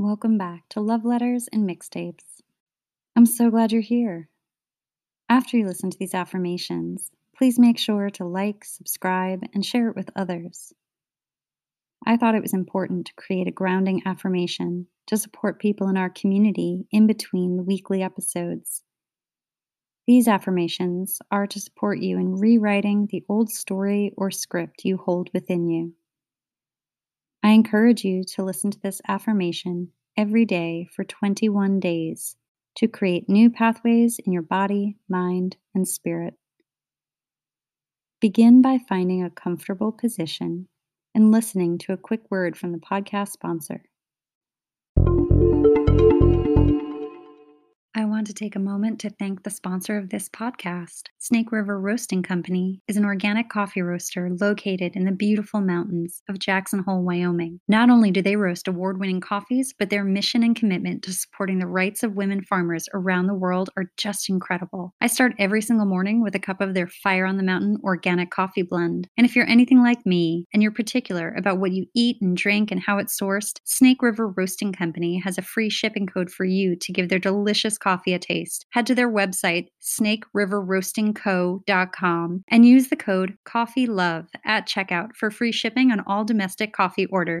Welcome back to Love Letters and Mixtapes. I'm so glad you're here. After you listen to these affirmations, please make sure to like, subscribe, and share it with others. I thought it was important to create a grounding affirmation to support people in our community in between the weekly episodes. These affirmations are to support you in rewriting the old story or script you hold within you. I encourage you to listen to this affirmation every day for 21 days to create new pathways in your body, mind, and spirit. Begin by finding a comfortable position and listening to a quick word from the podcast sponsor. I want to take a moment to thank the sponsor of this podcast. Snake River Roasting Company is an organic coffee roaster located in the beautiful mountains of Jackson Hole, Wyoming. Not only do they roast award winning coffees, but their mission and commitment to supporting the rights of women farmers around the world are just incredible. I start every single morning with a cup of their Fire on the Mountain organic coffee blend. And if you're anything like me and you're particular about what you eat and drink and how it's sourced, Snake River Roasting Company has a free shipping code for you to give their delicious coffee a taste. Head to their website, snakeriverroastingco.com, and use the code COFFEELOVE at checkout for free shipping on all domestic coffee orders.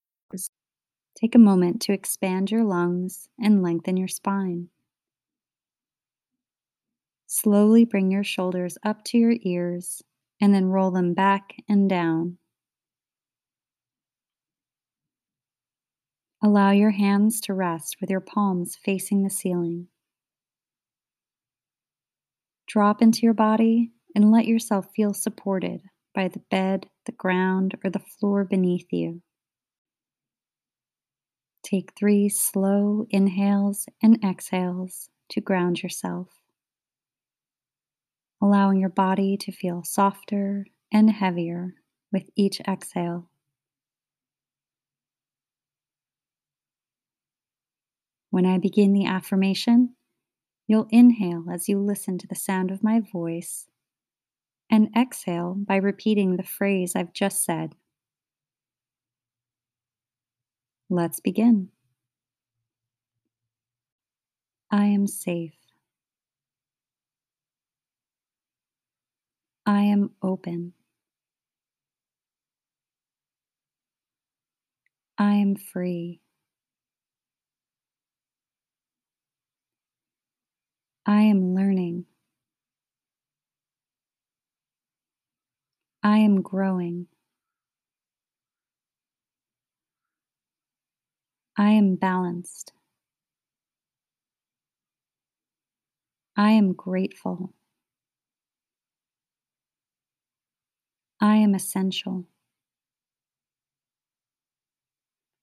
Take a moment to expand your lungs and lengthen your spine. Slowly bring your shoulders up to your ears and then roll them back and down. Allow your hands to rest with your palms facing the ceiling. Drop into your body and let yourself feel supported by the bed, the ground, or the floor beneath you. Take three slow inhales and exhales to ground yourself, allowing your body to feel softer and heavier with each exhale. When I begin the affirmation, you'll inhale as you listen to the sound of my voice and exhale by repeating the phrase I've just said. Let's begin. I am safe. I am open. I am free. I am learning. I am growing. I am balanced. I am grateful. I am essential.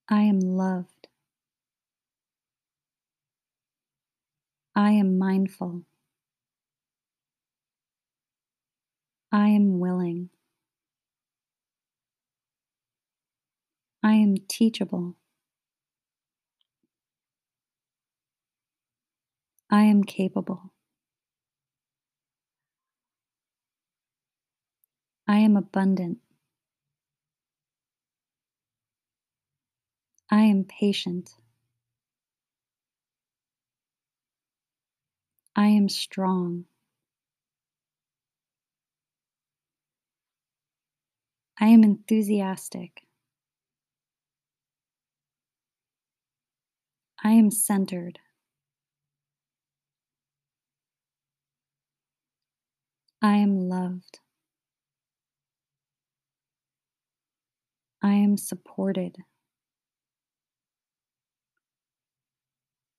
I am loved. I am mindful. I am willing. I am teachable. I am capable. I am abundant. I am patient. I am strong. I am enthusiastic. I am centered. I am loved. I am supported.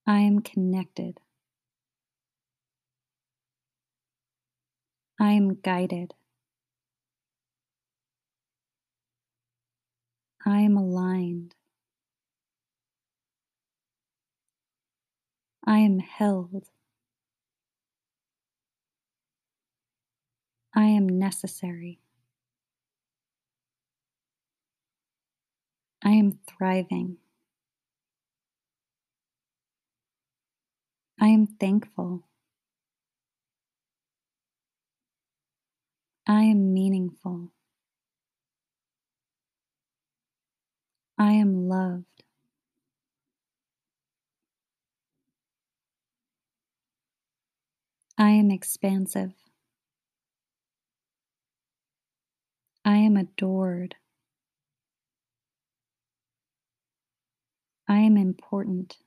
I am connected. I am guided. I am aligned. I am held. I am necessary. I am thriving. I am thankful. I am meaningful. I am loved. I am expansive. I am adored. I am important.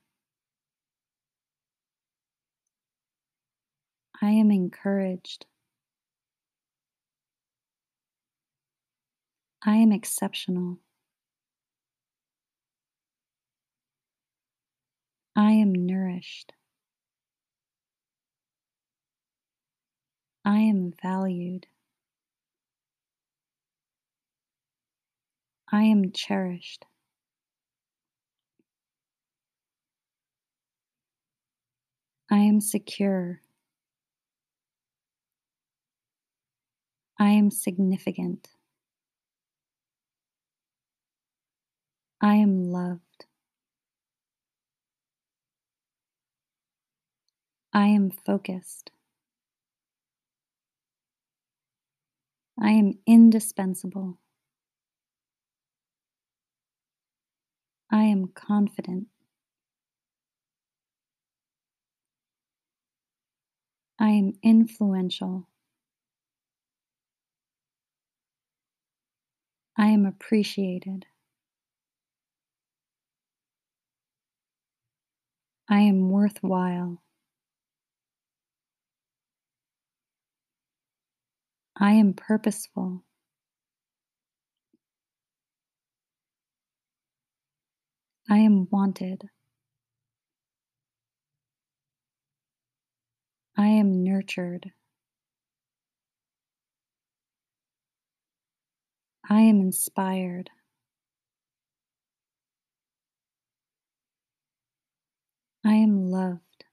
I am encouraged. I am exceptional. I am nourished. I am valued. I am cherished. I am secure. I am significant. I am loved. I am focused. I am indispensable. I am confident. I am influential. I am appreciated. I am worthwhile. I am purposeful. I am wanted. I am nurtured. I am inspired. I am loved.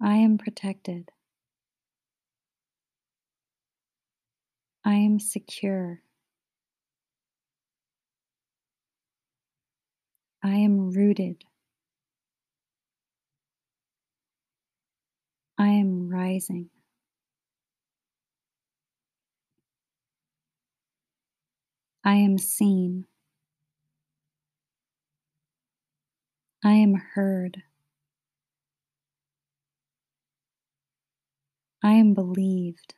I am protected. I am secure. I am rooted. I am rising. I am seen. I am heard. I am believed.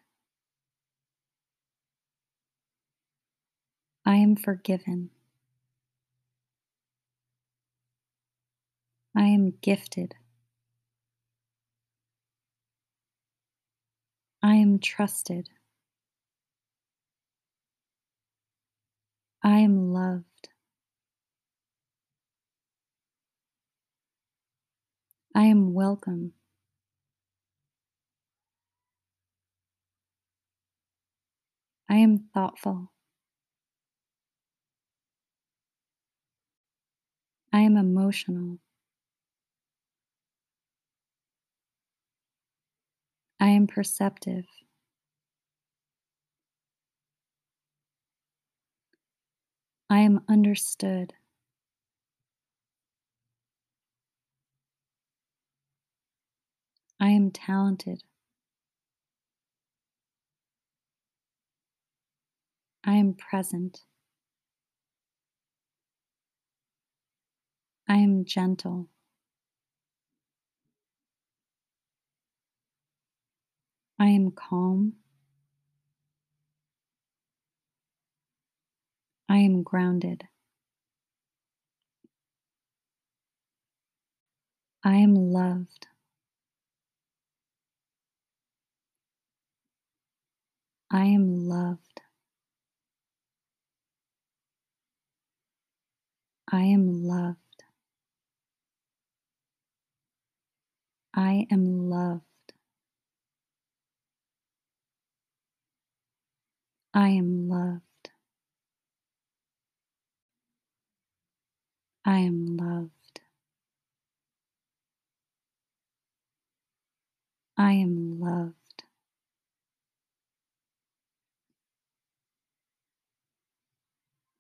I am forgiven. I am gifted. I am trusted. I am loved. I am welcome. I am thoughtful. I am emotional. I am perceptive. I am understood. I am talented. I am present. I am gentle. I am calm. I am grounded. I am loved. I am loved. I am loved. I am loved. I am loved. I am loved. I am loved.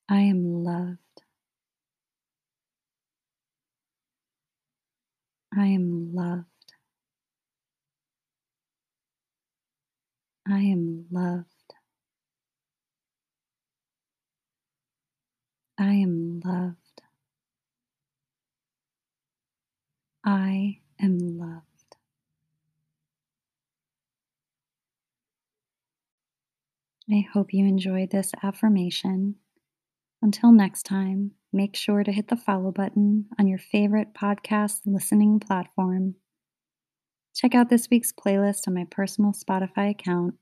I am loved. I am loved. I am loved. I am loved. I am loved. I hope you enjoyed this affirmation. Until next time, make sure to hit the follow button on your favorite podcast listening platform. Check out this week's playlist on my personal Spotify account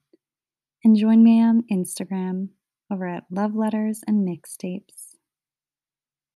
and join me on Instagram over at Love Letters and Mixtapes.